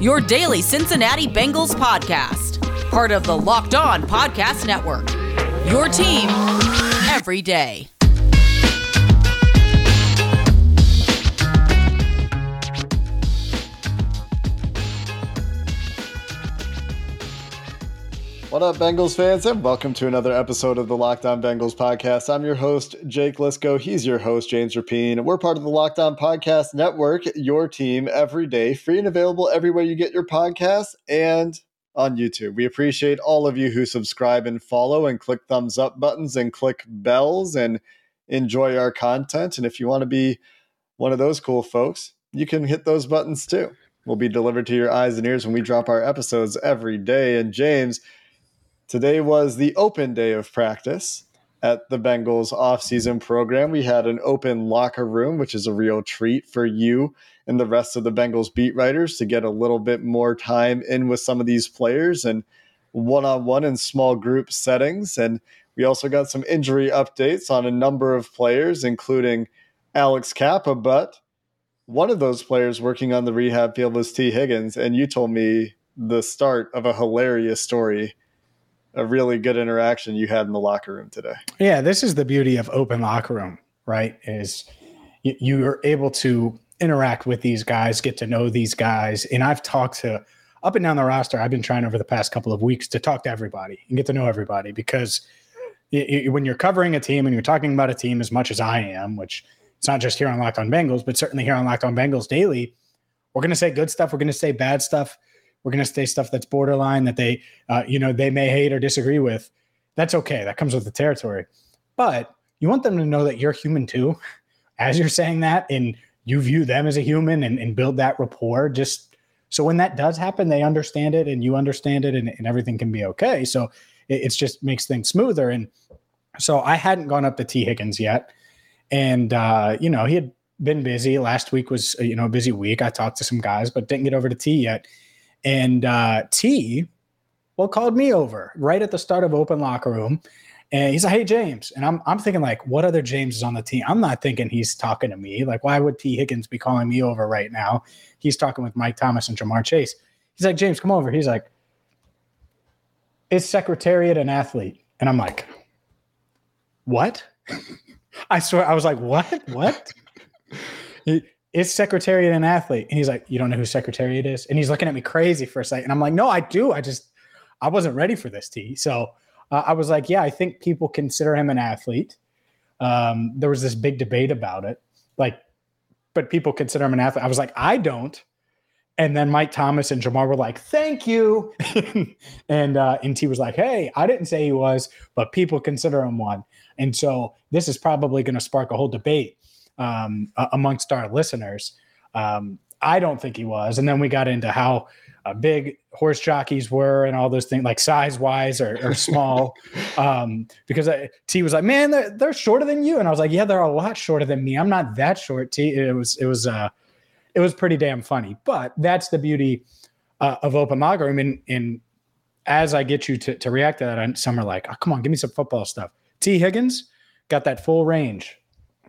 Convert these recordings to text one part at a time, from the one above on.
your daily Cincinnati Bengals podcast, part of the Locked On Podcast Network. Your team every day. What up, Bengals fans, and welcome to another episode of the Locked On Bengals podcast. I'm your host, Jake Liscow. He's your host, James Rapien. We're part of the Locked On Podcast Network, your team every day, free and available everywhere you get your podcasts and on YouTube. We appreciate all of you who subscribe and follow and click thumbs up buttons and click bells and enjoy our content. And if you want to be one of those cool folks, you can hit those buttons too. We'll be delivered to your eyes and ears when we drop our episodes every day. And James, Today was the open day of practice at the Bengals offseason program. We had an open locker room, which is a real treat for you and the rest of the Bengals beat writers to get a little bit more time in with some of these players and one on one and small group settings. And we also got some injury updates on a number of players, including Alex Cappa. But one of those players working on the rehab field was Tee Higgins. And you told me the start of a hilarious story a really good interaction you had in the locker room today. Yeah, this is the beauty of open locker room, right? Is you, you are able to interact with these guys, get to know these guys, and I've talked to up and down the roster. I've been trying over the past couple of weeks to talk to everybody and get to know everybody because when you're covering a team and you're talking about a team as much as I am, which it's not just here on Locked On Bengals, but certainly here on Locked On Bengals Daily, we're going to say good stuff. We're going to say bad stuff we're going to say stuff that's borderline that they, uh, you know, they may hate or disagree with. That's okay. That comes with the territory. But you want them to know that you're human too, as you're saying that, and you view them as a human and, and build that rapport. Just so when that does happen, they understand it and you understand it, and, and everything can be okay. So it, it just makes things smoother. And so I hadn't gone up to Tee Higgins yet, and uh, you know he had been busy. Last week was you know a busy week. I talked to some guys, but didn't get over to T yet. And uh, T, well, called me over right at the start of open locker room. And he's like, hey, James. And I'm, I'm thinking, like, what other James is on the team? I'm not thinking he's talking to me. Like, why would Tee Higgins be calling me over right now? He's talking with Mike Thomas and Ja'Marr Chase. He's like, James, come over. He's like, is Secretariat an athlete? And I'm like, what? I swear, I was like, what? What? is Secretariat an athlete? And he's like, You don't know who Secretariat is? And he's looking at me crazy for a second. And I'm like, No, I do. I just, I wasn't ready for this, T. So uh, I was like, Yeah, I think people consider him an athlete. Um, there was this big debate about it. Like, but people consider him an athlete. I was like, I don't. And then Mike Thomas and Ja'Marr were like, "Thank you," and uh, and T was like, "Hey, I didn't say he was, but people consider him one." And so this is probably going to spark a whole debate um, amongst our listeners. Um, I don't think he was. And then we got into how uh, big horse jockeys were and all those things, like size wise or, or small. um, because I, T was like, "Man, they're, they're, shorter than you," and I was like, "Yeah, they're a lot shorter than me. I'm not that short." T. It was it was uh, it was pretty damn funny. But that's the beauty uh, of open locker room. And, and as I get you to, to react to that, some are like, "Oh, come on, give me some football stuff." Tee Higgins got that full range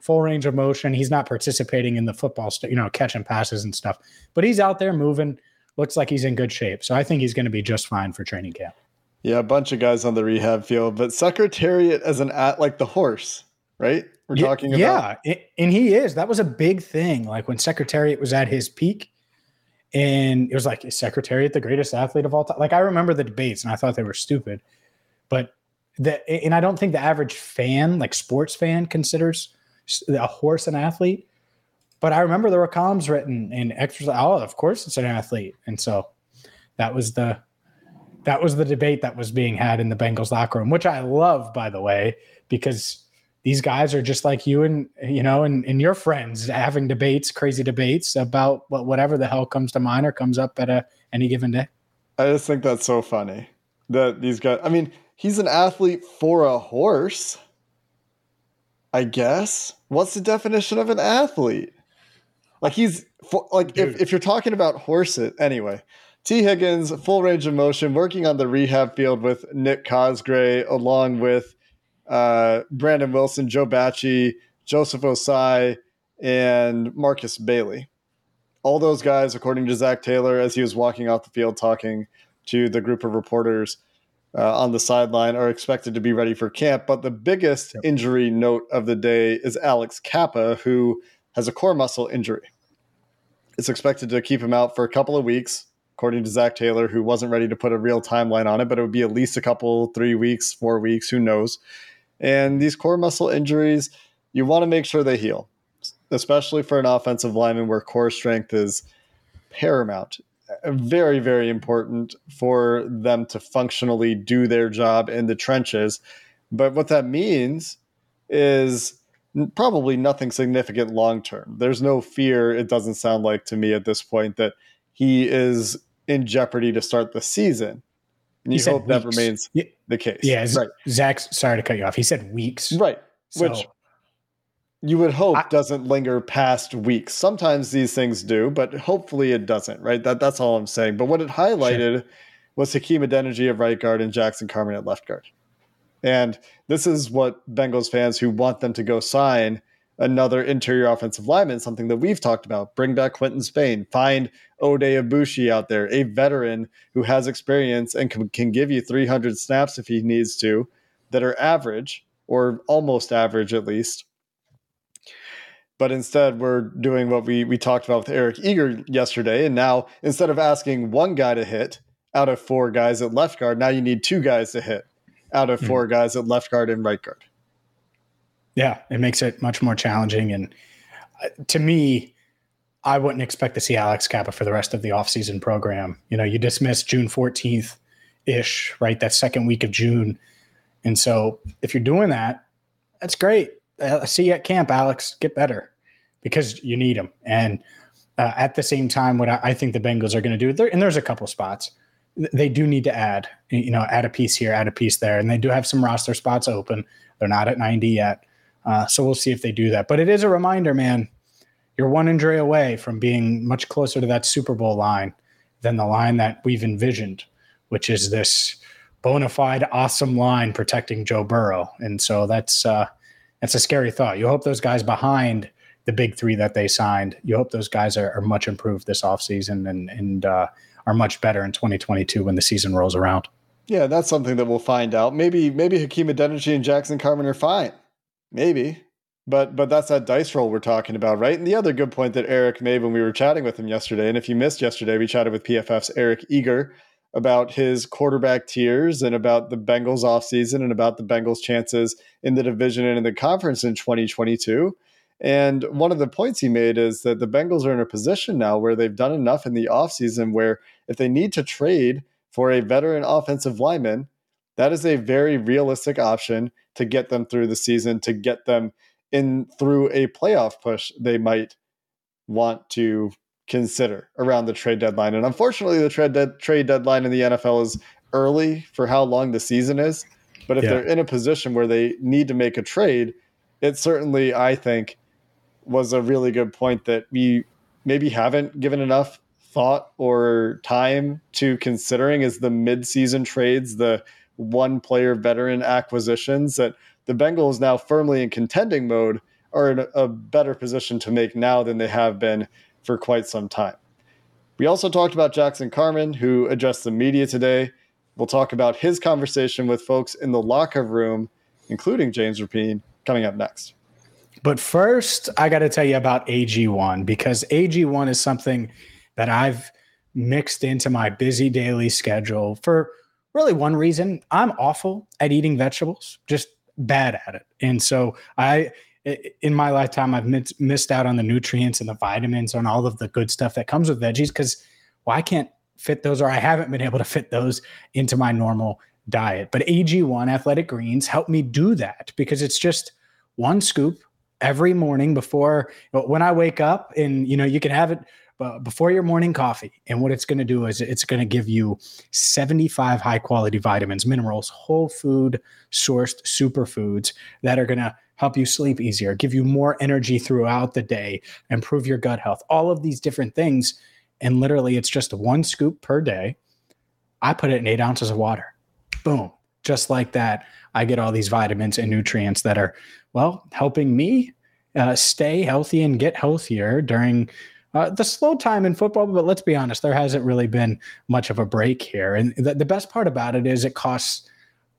full range of motion. He's not participating in the football, st- you know, catching passes and stuff, but he's out there moving. Looks like he's in good shape. So I think he's going to be just fine for training camp. Yeah, a bunch of guys on the rehab field, but Secretariat as an at like the horse, right? We're yeah, talking about. Yeah, and he is. That was a big thing. Like when Secretariat was at his peak, and it was like, is Secretariat the greatest athlete of all time? Like I remember the debates, and I thought they were stupid, but that, and I don't think the average fan, like sports fan, considers a horse an athlete. But I remember there were columns written in extras. Oh, of course it's an athlete, and so that was the that was the debate that was being had in the Bengals locker room, which I love, by the way, because these guys are just like you and you know and, and your friends having debates, crazy debates about what whatever the hell comes to mind or comes up at a any given day. I just think that's so funny that these guys. I mean, he's an athlete for a horse. I guess. What's the definition of an athlete? Like he's like if, if you're talking about horses anyway. Tee Higgins, full range of motion, working on the rehab field with Nick Cosgray, along with uh, Brandon Wilson, Joe Bachie, Joseph Ossai, and Marcus Bailey. All those guys, according to Zac Taylor, as he was walking off the field talking to the group of reporters uh, on the sideline, are expected to be ready for camp. But the biggest yep. injury note of the day is Alex Cappa, who has a core muscle injury. It's expected to keep him out for a couple of weeks, according to Zac Taylor, who wasn't ready to put a real timeline on it, but it would be at least a couple, three weeks, four weeks, who knows. And these core muscle injuries, you want to make sure they heal, especially for an offensive lineman where core strength is paramount. Very, very important for them to functionally do their job in the trenches. But what that means is probably nothing significant long term. There's no fear, it doesn't sound like to me at this point, that he is in jeopardy to start the season. And you hope weeks. that remains yeah. the case. Yeah, right. Zac, sorry to cut you off. He said weeks. Right. So, Which you would hope I, doesn't linger past weeks. Sometimes these things do, but hopefully it doesn't, right? That that's all I'm saying. But what it highlighted sure. was Hakeem Adeniji of right guard and Jackson Carman at left guard. And this is what Bengals fans who want them to go sign another interior offensive lineman, something that we've talked about. Bring back Quinton Spain, find Oday Aboushi out there, a veteran who has experience and can, can give you 300 snaps if he needs to, that are average or almost average at least. But instead, we're doing what we, we talked about with Eric Eager yesterday. And now, instead of asking one guy to hit out of four guys at left guard, now you need two guys to hit out of 4 mm-hmm. guys at left guard and right guard. Yeah, it makes it much more challenging. And uh, to me, I wouldn't expect to see Alex Cappa for the rest of the offseason program. You know, you dismissed June 14th ish, right? That second week of June. And so if you're doing that, that's great. Uh, see you at camp, Alex. Get better because you need them. And uh, at the same time, what I, I think the Bengals are going to do, and there's a couple spots they do need to add, you know, add a piece here, add a piece there, and they do have some roster spots open. They're not at 90 yet, uh, so we'll see if they do that. But it is a reminder, man. You're one injury away from being much closer to that Super Bowl line than the line that we've envisioned, which is this bona fide awesome line protecting Joe Burrow. And so that's uh, that's a scary thought. You hope those guys behind the big three that they signed, you hope those guys are, are much improved this offseason and and uh, are much better in 2022 when the season rolls around. Yeah, that's something that we'll find out. Maybe maybe Hakeem Adeniji and Jackson Carman are fine. Maybe. But but that's that dice roll we're talking about, right? And the other good point that Eric made when we were chatting with him yesterday, and if you missed yesterday, we chatted with PFF's Eric Eager about his quarterback tiers and about the Bengals offseason and about the Bengals' chances in the division and in the conference in 2022. And one of the points he made is that the Bengals are in a position now where they've done enough in the offseason where if they need to trade for a veteran offensive lineman, that is a very realistic option to get them through the season, to get them in through a playoff push they might want to consider around the trade deadline. And unfortunately, the trade, de- trade deadline in the NFL is early for how long the season is. But if yeah. they're in a position where they need to make a trade, it certainly, I think, was a really good point that we maybe haven't given enough thought or time to considering is the midseason trades, the one player veteran acquisitions that the Bengals now firmly in contending mode are in a better position to make now than they have been for quite some time. We also talked about Jackson Carman, who addressed the media today. We'll talk about his conversation with folks in the locker room, including James Rapien, coming up next. But first, I got to tell you about AG1 because AG1 is something that I've mixed into my busy daily schedule for really one reason. I'm awful at eating vegetables, just bad at it. And so I in my lifetime I've missed out on the nutrients and the vitamins and all of the good stuff that comes with veggies cuz well I can't fit those or I haven't been able to fit those into my normal diet. But AG1 Athletic Greens help me do that because it's just one scoop every morning before when I wake up and you know you can have it uh, before your morning coffee. And what it's going to do is it's going to give you 75 high quality vitamins, minerals, whole food sourced superfoods that are going to help you sleep easier, give you more energy throughout the day, improve your gut health, all of these different things. And literally, it's just one scoop per day. I put it in eight ounces of water. Boom. Just like that, I get all these vitamins and nutrients that are, well, helping me uh, stay healthy and get healthier during uh, the slow time in football, but let's be honest, there hasn't really been much of a break here. And the, the best part about it is it costs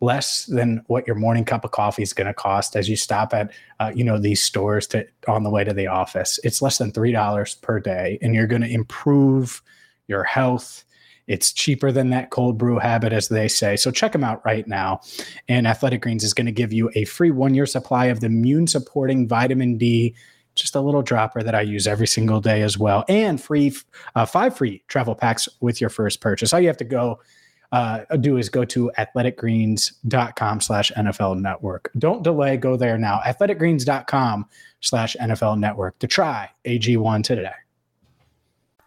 less than what your morning cup of coffee is going to cost as you stop at uh, you know these stores to on the way to the office. It's less than three dollars per day, and you're going to improve your health. It's cheaper than that cold brew habit, as they say. So check them out right now. And Athletic Greens is going to give you a free one year supply of the immune supporting vitamin D just a little dropper that I use every single day as well, and free uh, five free travel packs with your first purchase. All you have to go uh, do is go to athleticgreens.com slash NFL network. Don't delay, go there now. Athleticgreens.com slash NFL network to try AG1 today.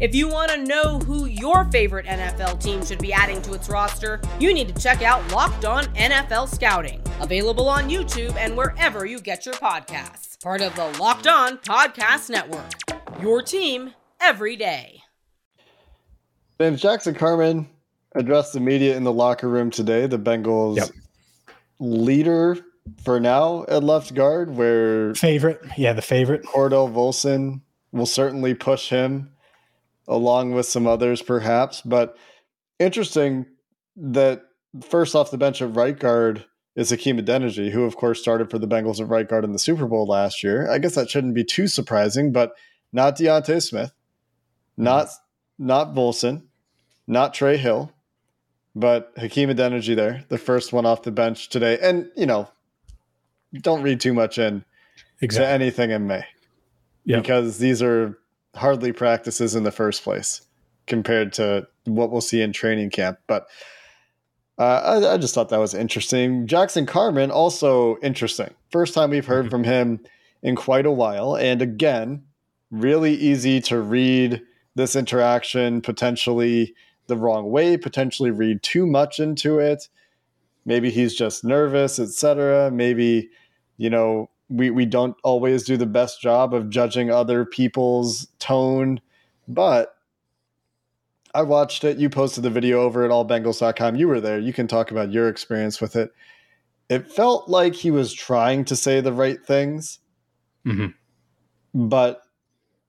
If you want to know who your favorite NFL team should be adding to its roster, you need to check out Locked On NFL Scouting, available on YouTube and wherever you get your podcasts. Part of the Locked On Podcast Network. Your team every day. James Jackson Carman addressed the media in the locker room today. The Bengals yep. leader for now at left guard, where favorite, yeah, the favorite Cordell Volson will certainly push him along with some others, perhaps. But interesting that first off the bench at right guard is Hakeem Adeniji, who of course started for the Bengals at right guard in the Super Bowl last year. I guess that shouldn't be too surprising, but not D'Ante Smith, mm-hmm. not not Volson, not Trey Hill, but Hakeem Adeniji there, the first one off the bench today. And, you know, don't read too much in exactly. to anything in May yep. because these are hardly practices in the first place compared to what we'll see in training camp. But uh, I, I, just thought that was interesting. Jackson Carman, also interesting. First time we've heard mm-hmm. from him in quite a while. And again, really easy to read this interaction potentially the wrong way, potentially read too much into it. Maybe he's just nervous, etc. Maybe, you know, we, we don't always do the best job of judging other people's tone. But I watched it. You posted the video over at allbengals.com. You were there. You can talk about your experience with it. It felt like he was trying to say the right things. Mm-hmm. But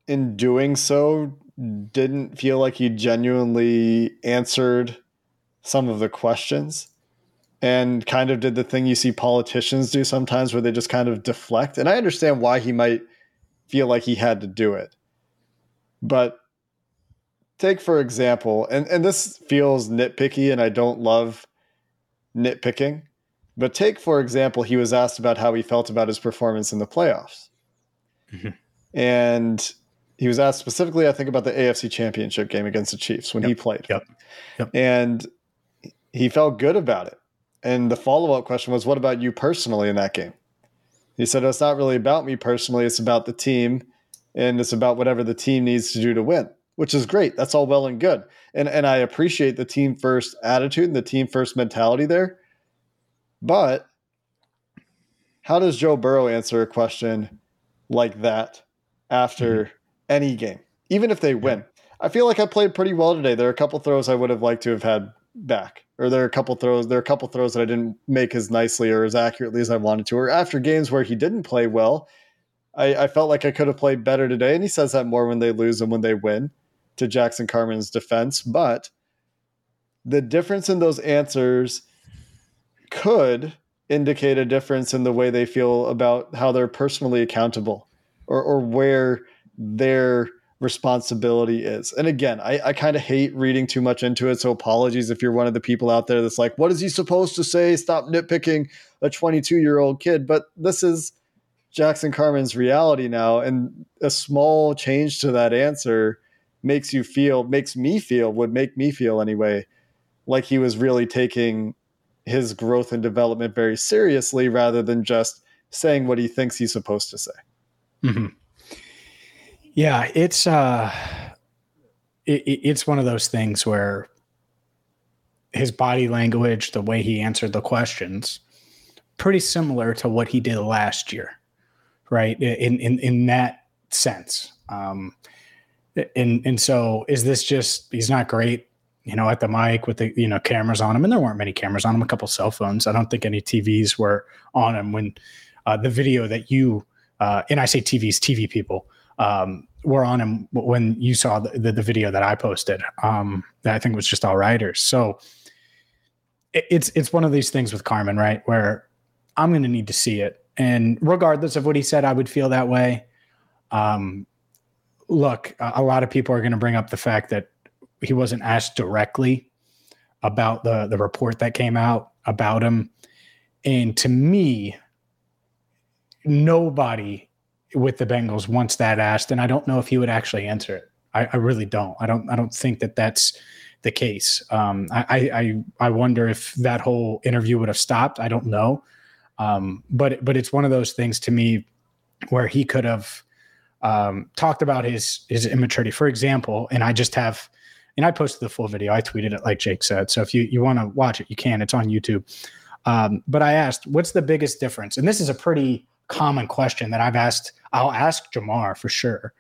in doing so, didn't feel like he genuinely answered some of the questions and kind of did the thing you see politicians do sometimes where they just kind of deflect. And I understand why he might feel like he had to do it. But take for example, and, and this feels nitpicky and I don't love nitpicking, but take for example, he was asked about how he felt about his performance in the playoffs. Mm-hmm. And he was asked specifically, I think, about the AFC Championship game against the Chiefs when yep. he played. Yep. yep. And he felt good about it. And the follow up question was, What about you personally in that game? He said, It's not really about me personally. It's about the team. And it's about whatever the team needs to do to win, which is great. That's all well and good. And, and I appreciate the team first attitude and the team first mentality there. But how does Joe Burrow answer a question like that after? Mm-hmm any game, even if they win. I feel like I played pretty well today. There are a couple throws I would have liked to have had back, or there are a couple throws. There are a couple throws that I didn't make as nicely or as accurately as I wanted to. Or after games where he didn't play well, I, I felt like I could have played better today. And he says that more when they lose and when they win. To Jackson carman's defense, but the difference in those answers could indicate a difference in the way they feel about how they're personally accountable or, or where their responsibility is. And again, I, I kind of hate reading too much into it. So apologies if you're one of the people out there that's like, what is he supposed to say? Stop nitpicking a 22 year old kid. But this is Jackson Carman's reality now. And a small change to that answer makes you feel, makes me feel, would make me feel anyway, like he was really taking his growth and development very seriously rather than just saying what he thinks he's supposed to say. Mm-hmm. Yeah, it's uh, it, it's one of those things where his body language, the way he answered the questions, pretty similar to what he did last year, right? In in in that sense. Um, and and so is this just he's not great, you know, at the mic with the you know cameras on him, and there weren't many cameras on him, a couple cell phones. I don't think any TVs were on him when uh, the video that you uh, and I say TVs, TV people um, were on him when you saw the, the, the video that I posted. Um, that I think was just all writers. So it, it's it's one of these things with Carman, right? Where I'm going to need to see it, and regardless of what he said, I would feel that way. Um, look, a, a lot of people are going to bring up the fact that he wasn't asked directly about the the report that came out about him, and to me, nobody with the Bengals once that asked, and I don't know if he would actually answer it. I, I really don't. I don't. I don't think that that's the case. Um, I, I I wonder if that whole interview would have stopped. I don't know. Um, but but it's one of those things to me where he could have um, talked about his his immaturity, for example. And I just have, and I posted the full video. I tweeted it like Jake said. So if you you want to watch it, you can. It's on YouTube. Um, but I asked, what's the biggest difference? And this is a pretty common question that I've asked. I'll ask Ja'Marr for sure.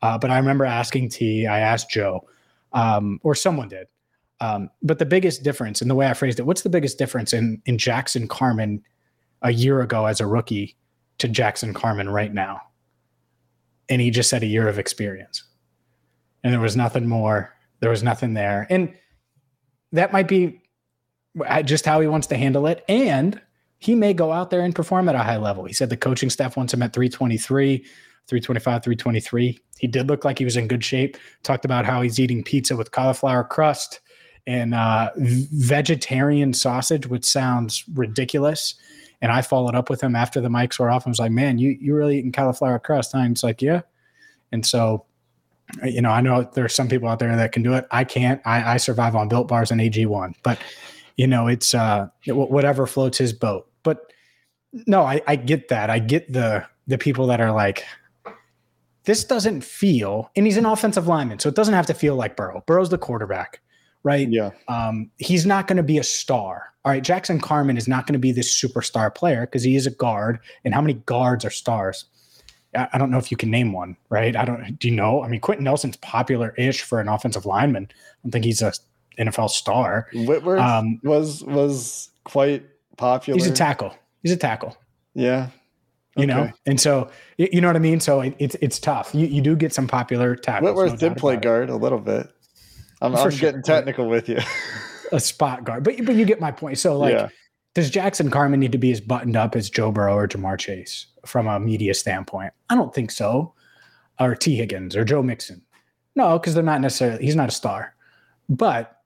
Uh, but I remember asking T, I asked Joe, um, or someone did. Um, but the biggest difference, and the way I phrased it, what's the biggest difference in in Jackson Carman a year ago as a rookie to Jackson Carman right now? And he just said a year of experience. And there was nothing more. There was nothing there. And that might be just how he wants to handle it. And he may go out there and perform at a high level. He said the coaching staff wants him at 323, 325, 323. He did look like he was in good shape. Talked about how he's eating pizza with cauliflower crust and uh, vegetarian sausage, which sounds ridiculous. And I followed up with him after the mics were off and was like, man, you, you really eating cauliflower crust? Huh? And it's like, yeah. And so, you know, I know there's some people out there that can do it. I can't. I, I survive on built bars and AG1, but you know, it's uh, whatever floats his boat. But no, I, I get that. I get the the people that are like, this doesn't feel, and he's an offensive lineman, so it doesn't have to feel like Burrow. Burrow's the quarterback, right? Yeah. Um, he's not going to be a star. All right, Jackson Carman is not going to be this superstar player because he is a guard. And how many guards are stars? I, I don't know if you can name one, right? I don't. Do you know? I mean, Quenton Nelson's popular-ish for an offensive lineman. I don't think he's a NFL star. Whitworth um, was was quite popular. He's a tackle. He's a tackle. Yeah. You know, and so you know what I mean. So it, it's it's tough. You you do get some popular tackles. Whitworth no did play guard it. a little bit. I'm, I'm sure. getting technical with you. a spot guard, but but you get my point. So like, yeah. does Jackson Carman need to be as buttoned up as Joe Burrow or Ja'Marr Chase from a media standpoint? I don't think so. Or Tee Higgins or Joe Mixon. No, because they're not necessarily. He's not a star, but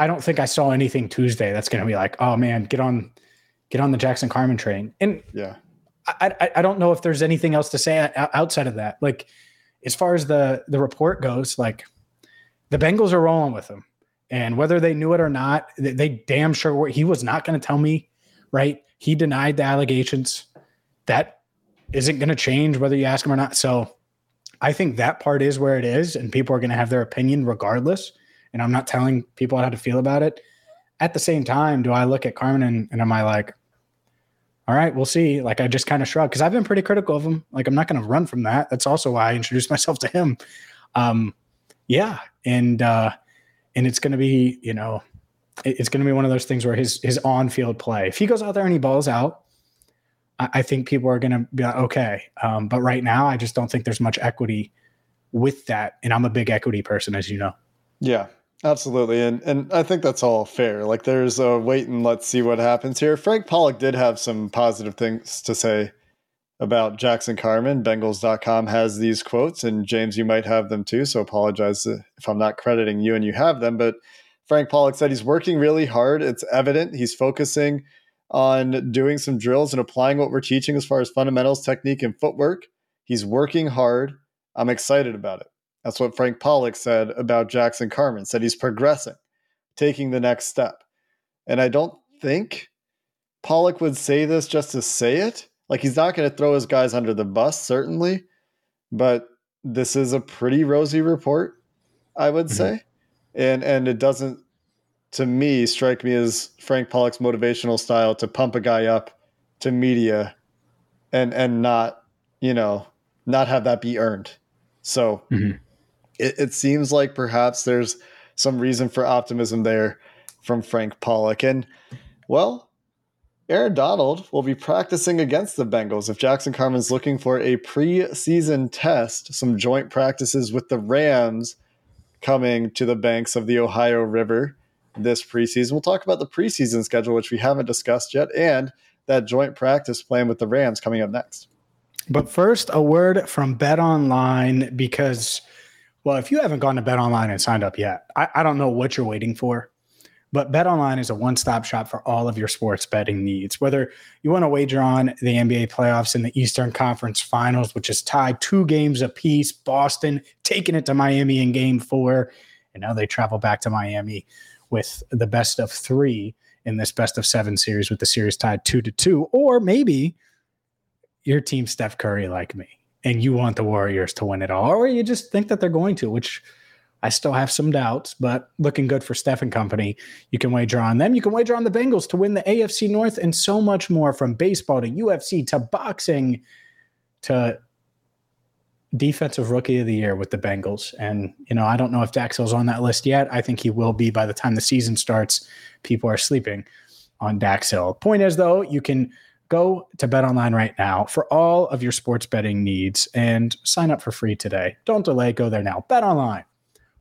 I don't think I saw anything Tuesday that's going to be like, oh man, get on, get on the Jackson Carman train. And yeah, I, I, I don't know if there's anything else to say outside of that. Like, as far as the the report goes, like the Bengals are rolling with him, and whether they knew it or not, they, they damn sure were. He was not going to tell me, right? He denied the allegations. That isn't going to change whether you ask him or not. So, I think that part is where it is, and people are going to have their opinion regardless and I'm not telling people how to feel about it. At the same time, do I look at Carman and, and am I like, all right, we'll see. Like I just kind of shrug because I've been pretty critical of him. Like I'm not going to run from that. That's also why I introduced myself to him. Um, yeah, and uh, and it's going to be you know it's going to be one of those things where his his on field play. If he goes out there and he balls out, I, I think people are going to be like, okay. Um, but right now, I just don't think there's much equity with that, and I'm a big equity person, as you know. Yeah, Absolutely. And and I think that's all fair. Like there's a wait and let's see what happens here. Frank Pollack did have some positive things to say about Jackson Carman. Bengals.com has these quotes, and James, you might have them too. So apologize if I'm not crediting you and you have them. But Frank Pollack said he's working really hard. It's evident he's focusing on doing some drills and applying what we're teaching as far as fundamentals, technique, and footwork. He's working hard. I'm excited about it. That's what Frank Pollack said about Jackson Carman, said he's progressing, taking the next step. And I don't think Pollack would say this just to say it. Like he's not going to throw his guys under the bus, certainly, but this is a pretty rosy report, I would mm-hmm. say. And and it doesn't to me strike me as Frank Pollack's motivational style to pump a guy up to media and and not, you know, not have that be earned. So mm-hmm. It, it seems like perhaps there's some reason for optimism there from Frank Pollack. And well, Aaron Donald will be practicing against the Bengals if Jackson Carman's looking for a preseason test, some joint practices with the Rams coming to the banks of the Ohio River this preseason. We'll talk about the preseason schedule, which we haven't discussed yet, and that joint practice plan with the Rams coming up next. But first, a word from Bet Online because, well, if you haven't gone to Bet Online and signed up yet, I, I don't know what you're waiting for. But BetOnline is a one-stop shop for all of your sports betting needs. Whether you want to wager on the NBA playoffs and the Eastern Conference Finals, which is tied two games apiece, Boston taking it to Miami in Game Four, and now they travel back to Miami with the best of three in this best of seven series, with the series tied two to two, or maybe your team Steph Curry like me, and you want the Warriors to win it all, or you just think that they're going to, which I still have some doubts, but looking good for Steph and company. You can wager on them. You can wager on the Bengals to win the AFC North and so much more from baseball to UFC to boxing to defensive rookie of the year with the Bengals. And, you know, I don't know if Dax Hill's on that list yet. I think he will be by the time the season starts. People are sleeping on Dax Hill. Point is, though, you can go to Bet Online right now for all of your sports betting needs and sign up for free today. Don't delay. Go there now. Bet Online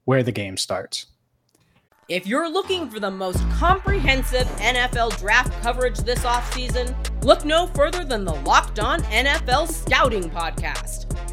where the game starts. If you're looking for the most comprehensive NFL draft coverage this offseason, look no further than the Locked On NFL Scouting Podcast.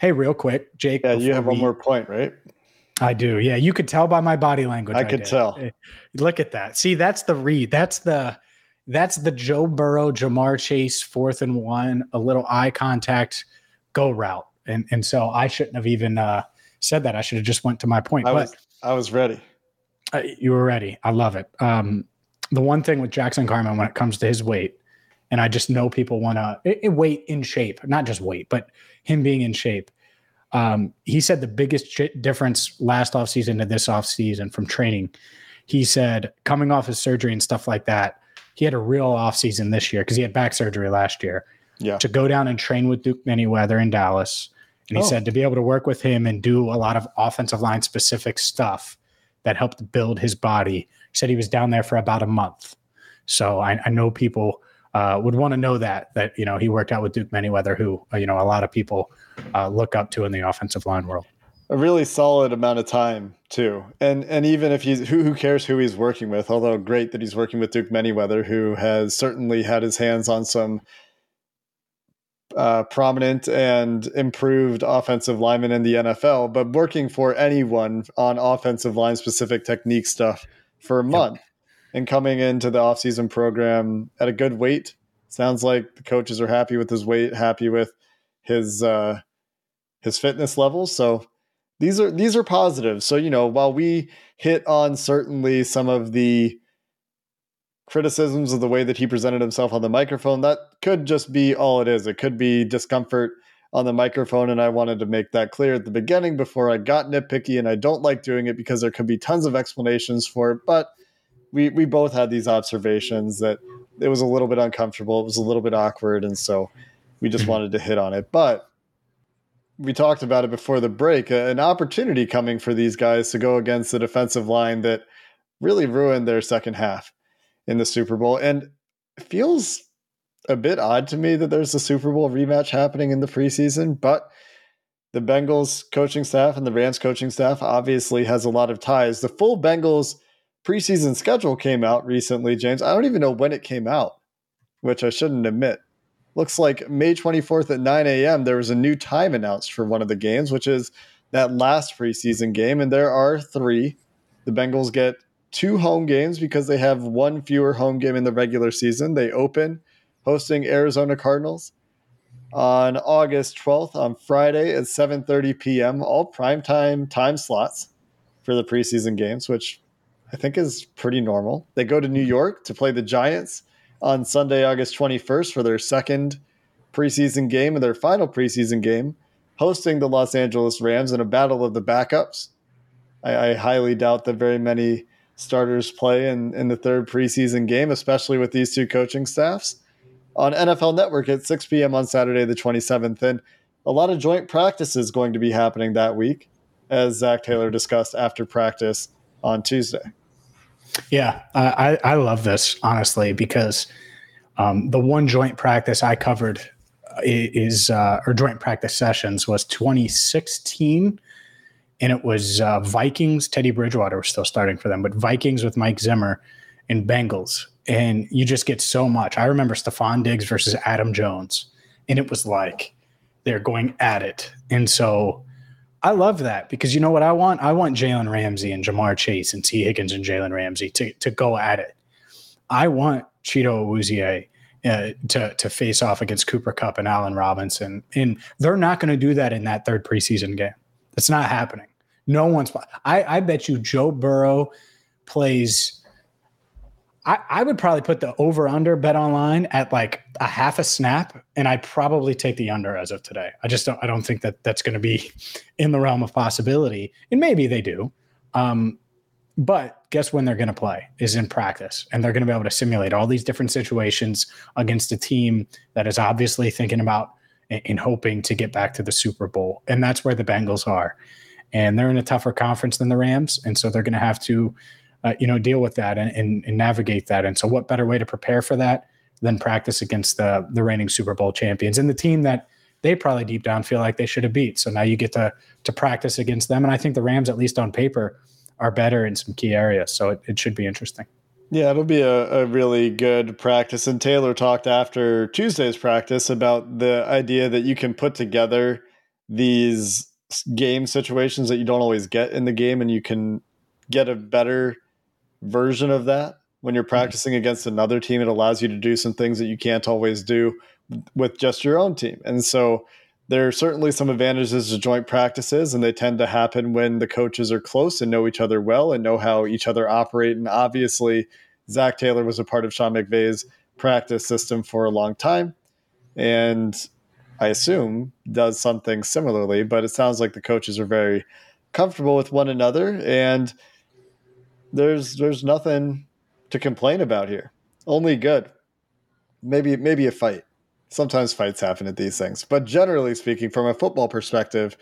Hey, real quick, Jake. Yeah, you have we... one more point, right? I do. Yeah, you could tell by my body language. I, I could did. tell. Eh, look at that. See, that's the read. That's the that's the Joe Burrow, Ja'Marr Chase, fourth and one, a little eye contact go route. And and so I shouldn't have even uh, said that. I should have just went to my point. I but was I was ready. Uh, you were ready. I love it. Um, the one thing with Jackson Carman when it comes to his weight, and I just know people want to weight in shape, not just weight, but him being in shape. Um, he said the biggest ch- difference last offseason to this offseason from training. He said coming off his surgery and stuff like that, he had a real offseason this year because he had back surgery last year yeah. to go down and train with Duke Manyweather in Dallas. And he oh. said to be able to work with him and do a lot of offensive line specific stuff that helped build his body. He said he was down there for about a month. So I, I know people uh, would want to know that that you know he worked out with Duke Manyweather, who uh, you know a lot of people uh, look up to in the offensive line world. A really solid amount of time too, and and even if he's who who cares who he's working with? Although great that he's working with Duke Manyweather, who has certainly had his hands on some uh, prominent and improved offensive linemen in the NFL, but working for anyone on offensive line specific technique stuff for a month yep. And coming into the offseason program at a good weight. Sounds like the coaches are happy with his weight, happy with his uh, his fitness levels. So these are these are positives. So you know, while we hit on certainly some of the criticisms of the way that he presented himself on the microphone. That could just be all it is. It could be discomfort on the microphone. And I wanted to make that clear at the beginning before I got nitpicky. And I don't like doing it because there could be tons of explanations for it. But we, we both had these observations that it was a little bit uncomfortable. It was a little bit awkward. And so we just mm-hmm. wanted to hit on it. But we talked about it before the break an opportunity coming for these guys to go against the defensive line that really ruined their second half in the Super Bowl. And it feels a bit odd to me that there's a Super Bowl rematch happening in the preseason, but the Bengals coaching staff and the Rams coaching staff obviously has a lot of ties. The full Bengals preseason schedule came out recently, James. I don't even know when it came out, which I shouldn't admit. Looks like May 24th at 9 a.m., there was a new time announced for one of the games, which is that last preseason game. And there are three. The Bengals get two home games because they have one fewer home game in the regular season. They open hosting Arizona Cardinals on August 12th on Friday at 7:30 p.m. All primetime time slots for the preseason games, which I think is pretty normal. They go to New York to play the Giants on Sunday, August 21st for their second preseason game and their final preseason game, hosting the Los Angeles Rams in a battle of the backups. I, I highly doubt that very many starters play in, in the third preseason game, especially with these two coaching staffs on NFL Network at 6 p.m. on Saturday, the 27th. And a lot of joint practices going to be happening that week, as Zac Taylor discussed after practice on Tuesday. Yeah, I, I love this, honestly, because um, the one joint practice I covered uh, is, uh, or joint practice sessions was 2016. And it was uh, Vikings, Teddy Bridgewater was still starting for them, but Vikings with Mike Zimmer and Bengals and you just get so much. I remember Stefon Diggs versus Adam Jones, and it was like they're going at it. And so I love that because you know what I want? I want Jalen Ramsey and Ja'Marr Chase and Tee Higgins and Jalen Ramsey to, to go at it. I want Chido Awuzie uh, to to face off against Cooper Kupp and Allen Robinson, and they're not going to do that in that third preseason game. It's not happening. No one's. I, I bet you Joe Burrow plays I, I would probably put the over under bet online at like a half a snap, and I probably take the under as of today. I just don't. I don't think that that's going to be in the realm of possibility, and maybe they do. Um, but guess when they're going to play is in practice, and they're going to be able to simulate all these different situations against a team that is obviously thinking about and hoping to get back to the Super Bowl, and that's where the Bengals are. And they're in a tougher conference than the Rams, and so they're going to have to uh, you know, deal with that and, and, and navigate that. And so, what better way to prepare for that than practice against the the reigning Super Bowl champions and the team that they probably deep down feel like they should have beat. So now you get to to practice against them, and I think the Rams, at least on paper, are better in some key areas. So it, it should be interesting. Yeah, it'll be a, a really good practice. And Taylor talked after Tuesday's practice about the idea that you can put together these game situations that you don't always get in the game, and you can get a better version of that. When you're mm-hmm. practicing against another team it allows you to do some things that you can't always do with just your own team. And so there are certainly some advantages to joint practices and they tend to happen when the coaches are close and know each other well and know how each other operate. And obviously zac taylor was a part of sean mcvay's practice system for a long time and i assume does something similarly but it sounds like the coaches are very comfortable with one another. And there's there's nothing to complain about here. Only good. Maybe maybe a fight. Sometimes fights happen at these things, but generally speaking, from a football perspective,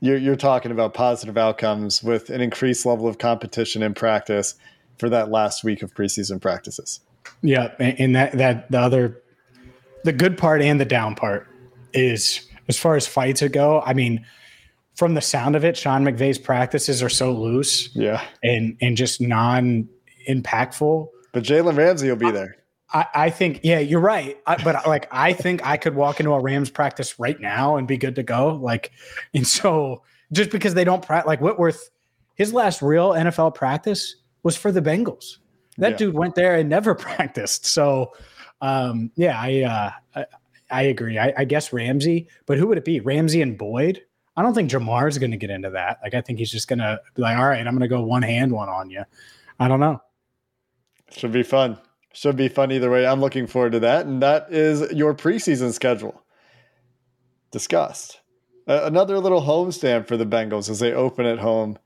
you're you're talking about positive outcomes with an increased level of competition in practice for that last week of preseason practices. Yeah, and that that the other the good part and the down part is as far as fights go. I mean, from the sound of it, Sean McVay's practices are so loose, yeah, and and just non impactful. But Jalen Ramsey will be there. I, I think, yeah, you're right. I, but like, I think I could walk into a Rams practice right now and be good to go. Like, and so just because they don't practice, like Whitworth, his last real NFL practice was for the Bengals. That yeah. dude went there and never practiced. So, um, yeah, I, uh, I, I agree. I, I guess Ramsey, but who would it be? Ramsey and Boyd? I don't think Ja'Marr is going to get into that. Like, I think he's just going to be like, all right, I'm going to go one hand one on you. I don't know. Should be fun. Should be fun either way. I'm looking forward to that. And that is your preseason schedule discussed. Uh, another little home homestand for the Bengals as they open at home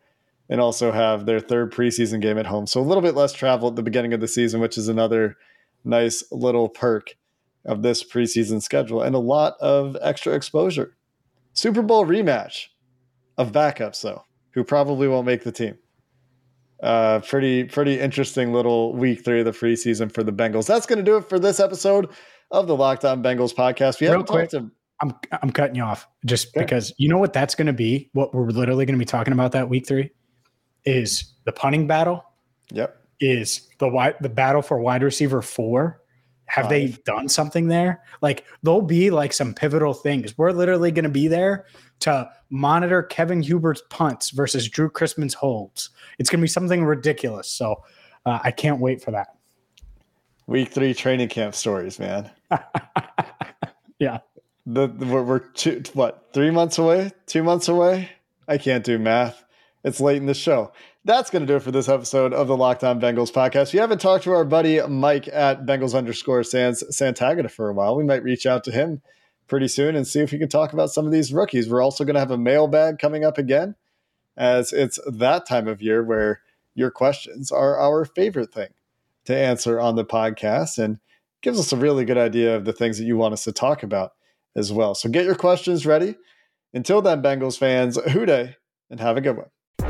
and also have their third preseason game at home. So a little bit less travel at the beginning of the season, which is another nice little perk of this preseason schedule and a lot of extra exposure. Super Bowl rematch of backups, though, who probably won't make the team. Uh, pretty pretty interesting little week three of the preseason for the Bengals. That's going to do it for this episode of the Locked On Bengals podcast. We Real haven't talked to I'm I'm cutting you off just Okay. because you know what that's going to be. What we're literally going to be talking about that week three is the punting battle. Yep. Is the wide the battle for wide receiver four? Have they done something there? Like there'll be like some pivotal things. We're literally going to be there to monitor Kevin Huber's punts versus Drew Chrisman's holds. It's going to be something ridiculous. So uh, I can't wait for that. Week three training camp stories, man. Yeah. The, the- we're, we're two, what three months away, two months away. I can't do math. It's late in the show. That's going to do it for this episode of the Locked On Bengals podcast. If you haven't talked to our buddy Mike at Bengals underscore Sans Santagata for a while, we might reach out to him pretty soon and see if we can talk about some of these rookies. We're also going to have a mailbag coming up again, as it's that time of year where your questions are our favorite thing to answer on the podcast and gives us a really good idea of the things that you want us to talk about as well. So get your questions ready. Until then, Bengals fans, Who Dey and have a good one.